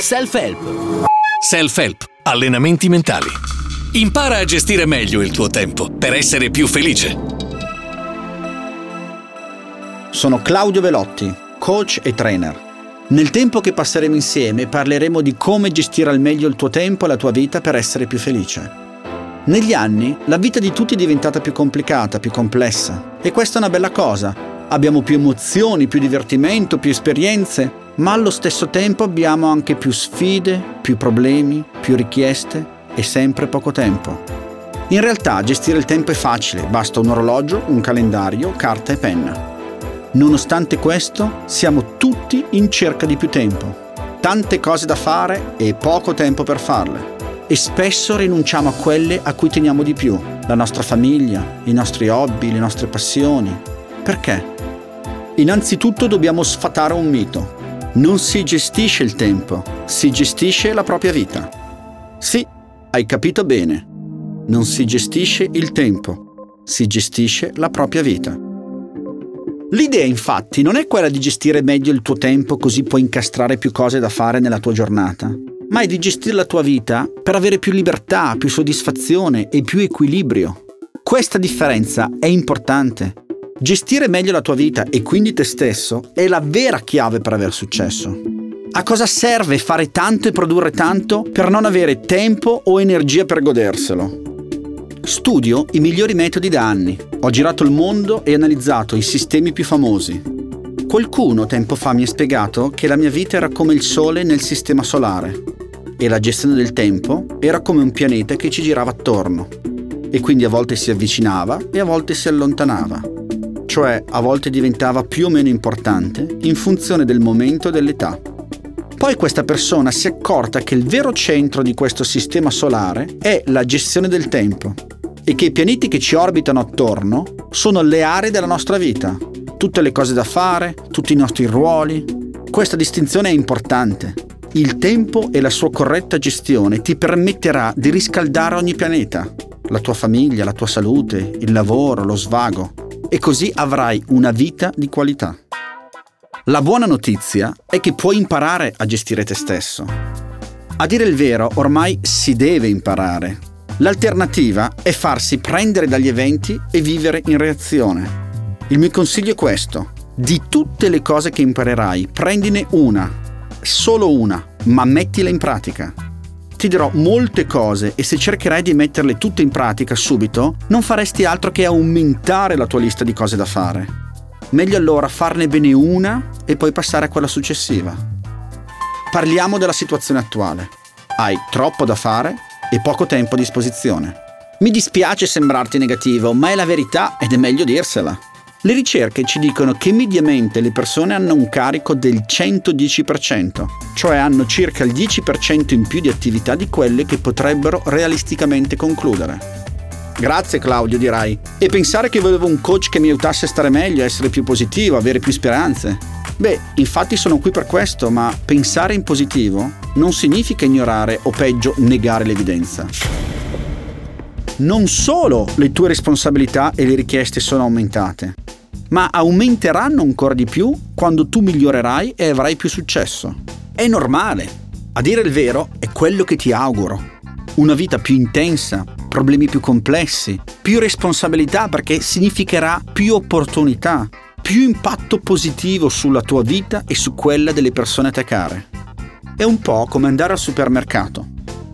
Self-help. Self-help. Allenamenti mentali. Impara a gestire meglio il tuo tempo per essere più felice. Sono Claudio Velotti, coach e trainer. Nel tempo che passeremo insieme parleremo di come gestire al meglio il tuo tempo e la tua vita per essere più felice. Negli anni la vita di tutti è diventata più complicata, più complessa e questa è una bella cosa. Abbiamo più emozioni, più divertimento, più esperienze, ma allo stesso tempo abbiamo anche più sfide, più problemi, più richieste e sempre poco tempo. In realtà gestire il tempo è facile, basta un orologio, un calendario, carta e penna. Nonostante questo, siamo tutti in cerca di più tempo. Tante cose da fare e poco tempo per farle. E spesso rinunciamo a quelle a cui teniamo di più, la nostra famiglia, i nostri hobby, le nostre passioni. Perché? Innanzitutto dobbiamo sfatare un mito. Non si gestisce il tempo, si gestisce la propria vita. Sì, hai capito bene. Non si gestisce il tempo, si gestisce la propria vita. L'idea infatti non è quella di gestire meglio il tuo tempo così puoi incastrare più cose da fare nella tua giornata, ma è di gestire la tua vita per avere più libertà, più soddisfazione e più equilibrio. Questa differenza è importante Gestire meglio la tua vita e quindi te stesso è la vera chiave per aver successo. A cosa serve fare tanto e produrre tanto per non avere tempo o energia per goderselo? Studio i migliori metodi da anni. Ho girato il mondo e analizzato i sistemi più famosi. Qualcuno tempo fa mi ha spiegato che la mia vita era come il Sole nel sistema solare e la gestione del tempo era come un pianeta che ci girava attorno e quindi a volte si avvicinava e a volte si allontanava cioè a volte diventava più o meno importante in funzione del momento e dell'età. Poi questa persona si è accorta che il vero centro di questo sistema solare è la gestione del tempo e che i pianeti che ci orbitano attorno sono le aree della nostra vita, tutte le cose da fare, tutti i nostri ruoli. Questa distinzione è importante. Il tempo e la sua corretta gestione ti permetterà di riscaldare ogni pianeta, la tua famiglia, la tua salute, il lavoro, lo svago e così avrai una vita di qualità. La buona notizia è che puoi imparare a gestire te stesso. A dire il vero, ormai si deve imparare. L'alternativa è farsi prendere dagli eventi e vivere in reazione. Il mio consiglio è questo. Di tutte le cose che imparerai, prendine una, solo una, ma mettila in pratica ti dirò molte cose e se cercherai di metterle tutte in pratica subito, non faresti altro che aumentare la tua lista di cose da fare. Meglio allora farne bene una e poi passare a quella successiva. Parliamo della situazione attuale. Hai troppo da fare e poco tempo a disposizione. Mi dispiace sembrarti negativo, ma è la verità ed è meglio dirsela. Le ricerche ci dicono che mediamente le persone hanno un carico del 110%, cioè hanno circa il 10% in più di attività di quelle che potrebbero realisticamente concludere. Grazie Claudio, dirai. E pensare che volevo un coach che mi aiutasse a stare meglio, a essere più positivo, avere più speranze. Beh, infatti sono qui per questo, ma pensare in positivo non significa ignorare o peggio negare l'evidenza non solo le tue responsabilità e le richieste sono aumentate, ma aumenteranno ancora di più quando tu migliorerai e avrai più successo. È normale. A dire il vero, è quello che ti auguro. Una vita più intensa, problemi più complessi, più responsabilità perché significherà più opportunità, più impatto positivo sulla tua vita e su quella delle persone a te care. È un po' come andare al supermercato.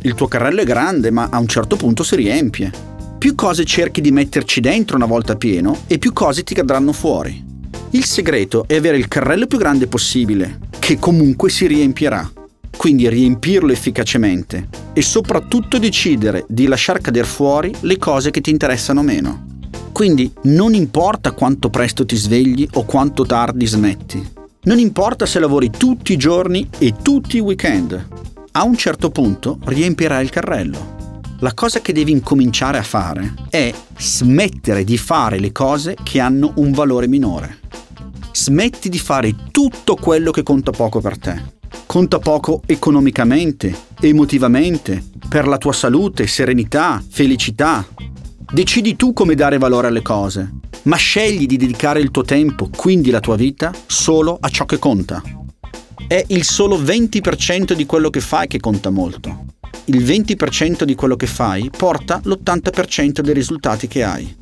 Il tuo carrello è grande, ma a un certo punto si riempie più cose cerchi di metterci dentro una volta pieno e più cose ti cadranno fuori. Il segreto è avere il carrello più grande possibile, che comunque si riempirà. Quindi riempirlo efficacemente e soprattutto decidere di lasciar cadere fuori le cose che ti interessano meno. Quindi non importa quanto presto ti svegli o quanto tardi smetti. Non importa se lavori tutti i giorni e tutti i weekend. A un certo punto riempirai il carrello la cosa che devi incominciare a fare è smettere di fare le cose che hanno un valore minore. Smetti di fare tutto quello che conta poco per te. Conta poco economicamente, emotivamente, per la tua salute, serenità, felicità. Decidi tu come dare valore alle cose, ma scegli di dedicare il tuo tempo, quindi la tua vita, solo a ciò che conta. È il solo 20% di quello che fai che conta molto. Il 20% di quello che fai porta l'80% dei risultati che hai.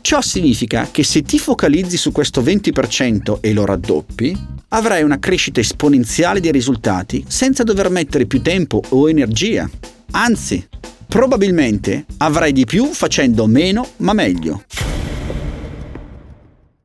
Ciò significa che se ti focalizzi su questo 20% e lo raddoppi, avrai una crescita esponenziale dei risultati senza dover mettere più tempo o energia. Anzi, probabilmente avrai di più facendo meno ma meglio.